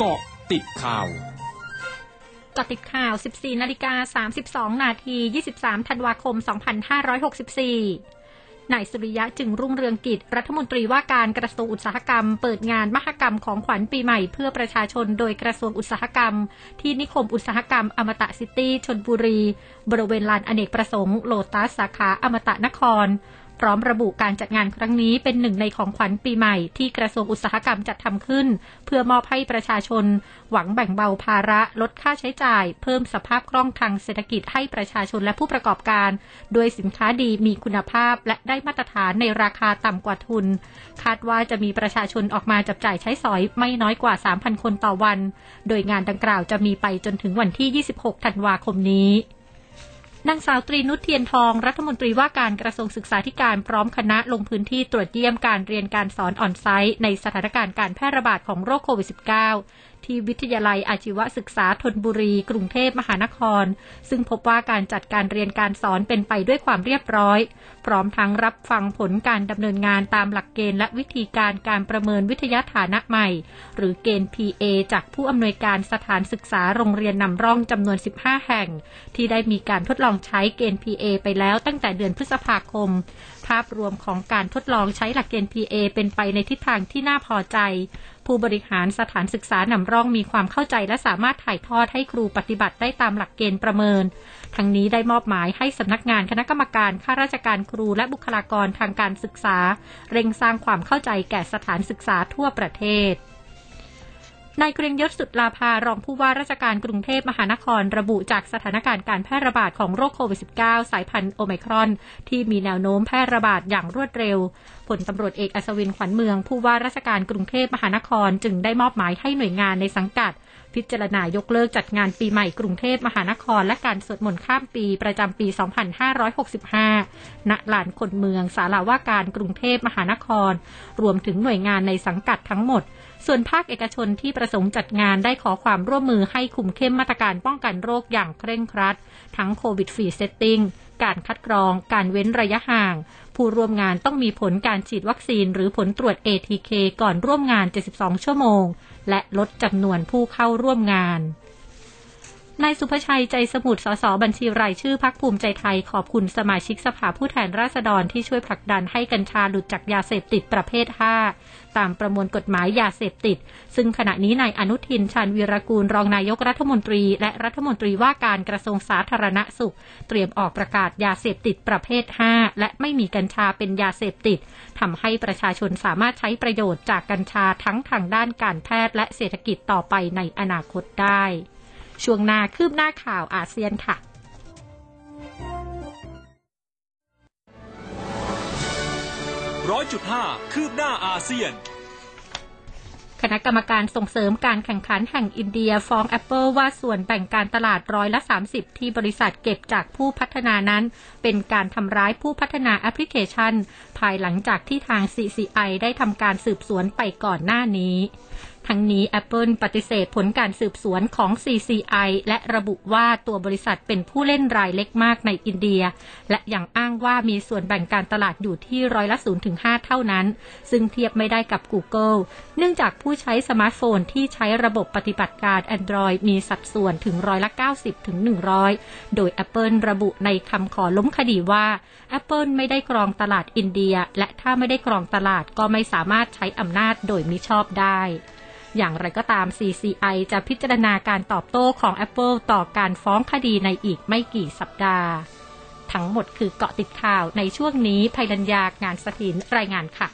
เกาะติดข่าวกาะติดข่าว 14 นาฬิกา 32 นาที 23 ธันวาคม 2564 นายสุริยะจึงรุ่งเรืองกิจ รัฐมนตรีว่าการกระทรวงอุตสาหกรรม เปิดงานมหกรรมของขวัญปีใหม่เพื่อประชาชนโดยกระทรวงอุตสาหกรรม ที่นิคมอุตสาหกรรมอมตะซิตี้ชนบุรี บริเวณลานอเนกประสงค์โลตัสสาขาอมตะนคร พร้อมระบุการจัดงานครั้งนี้เป็นหนึ่งในของขวัญปีใหม่ที่กระทรวงอุตสาหกรรมจัดทำขึ้น เพื่อมอบให้ประชาชน หวังแบ่งเบาภาระลดค่าใช้จ่าย เพิ่มสภาพคล่องทางเศรษฐกิจให้ประชาชนและผู้ประกอบการด้วยสินค้าดีมีคุณภาพและได้มาตรฐานในราคาต่ำกว่าทุน คาดว่าจะมีประชาชนออกมาจับจ่ายใช้สอยไม่น้อยกว่า 3,000 คนต่อวัน โดยงานดังกล่าวจะมีไปจนถึงวันที่ 26 ธันวาคมนี้ นางสาวตรีนุชเทียนทอง รัฐมนตรีว่าการกระทรวงศึกษาธิการพร้อมคณะลงพื้นที่ตรวจเยี่ยมการเรียนการสอนออนไซต์ในสถานการณ์การแพร่ระบาดของโรคโควิด -19 ที่วิทยาลัยอาชีวศึกษาธนบุรี กรุงเทพมหานคร ซึ่งพบว่าการจัดการเรียนการสอนเป็นไปด้วยความเรียบร้อย พร้อมทั้งรับฟังผลการดำเนินงานตามหลักเกณฑ์และวิธีการการประเมินวิทยาฐานะใหม่ หรือเกณฑ์ PA จากผู้อำนวยการสถานศึกษาโรงเรียนนำร่องจำนวน 15 แห่ง ที่ได้มีการทดลองใช้เกณฑ์ PA ไปแล้วตั้งแต่เดือนพฤษภาคม ภาพรวมของการทดลองใช้หลักเกณฑ์ PA เป็นไปในทิศทางที่น่าพอใจ ผู้บริหารสถานศึกษานำร่องมีความเข้าใจและสามารถถ่ายทอดให้ครูปฏิบัติได้ตามหลักเกณฑ์ประเมิน ทั้งนี้ได้มอบหมายให้สำนักงานคณะกรรมการข้าราชการครูและบุคลากรทางการศึกษา เร่งสร้างความเข้าใจแก่สถานศึกษาทั่วประเทศ นายเกรียงยศสุดลาภารองผู้ว่าราชการกรุงเทพมหานครระบุจากสถานการณ์การแพร่ระบาดของโรคโควิด -19 สายพันธุ์โอไมครอน ที่มีแนวโน้มแพร่ระบาดอย่างรวดเร็วผลตำรวจเอกอัศวินขวัญเมือง ผู้ว่าราชการกรุงเทพมหานครจึงได้มอบหมายให้หน่วยงานในสังกัด พิจารณายกเลิกจัดงานปีใหม่กรุงเทพมหานคร และการสวดมนต์ข้ามปีประจำปี 2565 ณ ลานคนเมืองศาลาว่าการกรุงเทพมหานคร รวมถึงหน่วยงานในสังกัดทั้งหมด ส่วนภาคเอกชนที่ประสงค์จัดงานได้ขอความร่วมมือให้คุมเข้มมาตรการป้องกันโรคอย่างเคร่งครัด ทั้ง COVID Free Setting การคัดกรอง การเว้นระยะห่าง ผู้ร่วมงานต้องมีผลการฉีดวัคซีน หรือผลตรวจ ATK ก่อนร่วมงาน 72 ชั่วโมง และลดจำนวนผู้เข้าร่วมงาน นายสุภชัยใจสมุทร สส บัญชีรายชื่อพักภูมิใจไทย ขอบคุณสมาชิกสภาผู้แทนราษฎรที่ช่วยผลักดันให้กัญชาหลุดจากยาเสพติดประเภท 5 ตามประมวลกฎหมายยาเสพติด ซึ่งขณะนี้นายอนุทินชาญวีรกูลรองนายกรัฐมนตรี และรัฐมนตรีว่าการกระทรวงสาธารณสุข เตรียมออกประกาศยาเสพติดประเภท 5 และไม่มีกัญชาเป็นยาเสพติดทำให้ประชาชนสามารถใช้ประโยชน์จากกัญชาทั้งทางด้านการแพทย์และเศรษฐกิจต่อไปในอนาคตได้ ช่วงหน้าคืบหน้าข่าวอาเซียนค่ะร้อยจุดห้าคืบหน้าอาเซียน คณะกรรมการส่งเสริมการแข่งขันแห่งอินเดียฟ้อง Apple ว่าส่วนแบ่งการตลาดร้อยละ 30 ที่บริษัทเก็บจากผู้พัฒนานั้น เป็นการทำร้ายผู้พัฒนาแอปพลิเคชัน ภายหลังจากที่ทาง CCI ได้ทำการสืบสวนไปก่อนหน้านี้ ทั้งนี้ Apple ปฏิเสธผลการสืบสวนของ CCI และระบุว่าตัวบริษัทเป็นผู้เล่นรายเล็กมากในอินเดีย และยังอ้างว่ามีส่วนแบ่งการตลาดอยู่ที่ร้อยละ0ถึง5เท่านั้น ซึ่งเทียบไม่ได้กับ Google เนื่องจากผู้ใช้สมาร์ทโฟนที่ใช้ระบบปฏิบัติการ Android มีสัดส่วนถึงร้อยละ 90 ถึง 100 โดย Apple ระบุในคำขอล้มคดีว่า Apple ไม่ได้กรองตลาดอินเดีย และถ้าไม่ได้กรองตลาดก็ไม่สามารถใช้อำนาจโดยมิชอบได้ อย่างไรก็ตาม CCI จะพิจารณาการตอบโต้ของ Apple ต่อการฟ้องคดีในอีกไม่กี่สัปดาห์ ทั้งหมดคือเกาะติดข่าวในช่วงนี้ภัยรัญญางานสถินรายงานค่ะ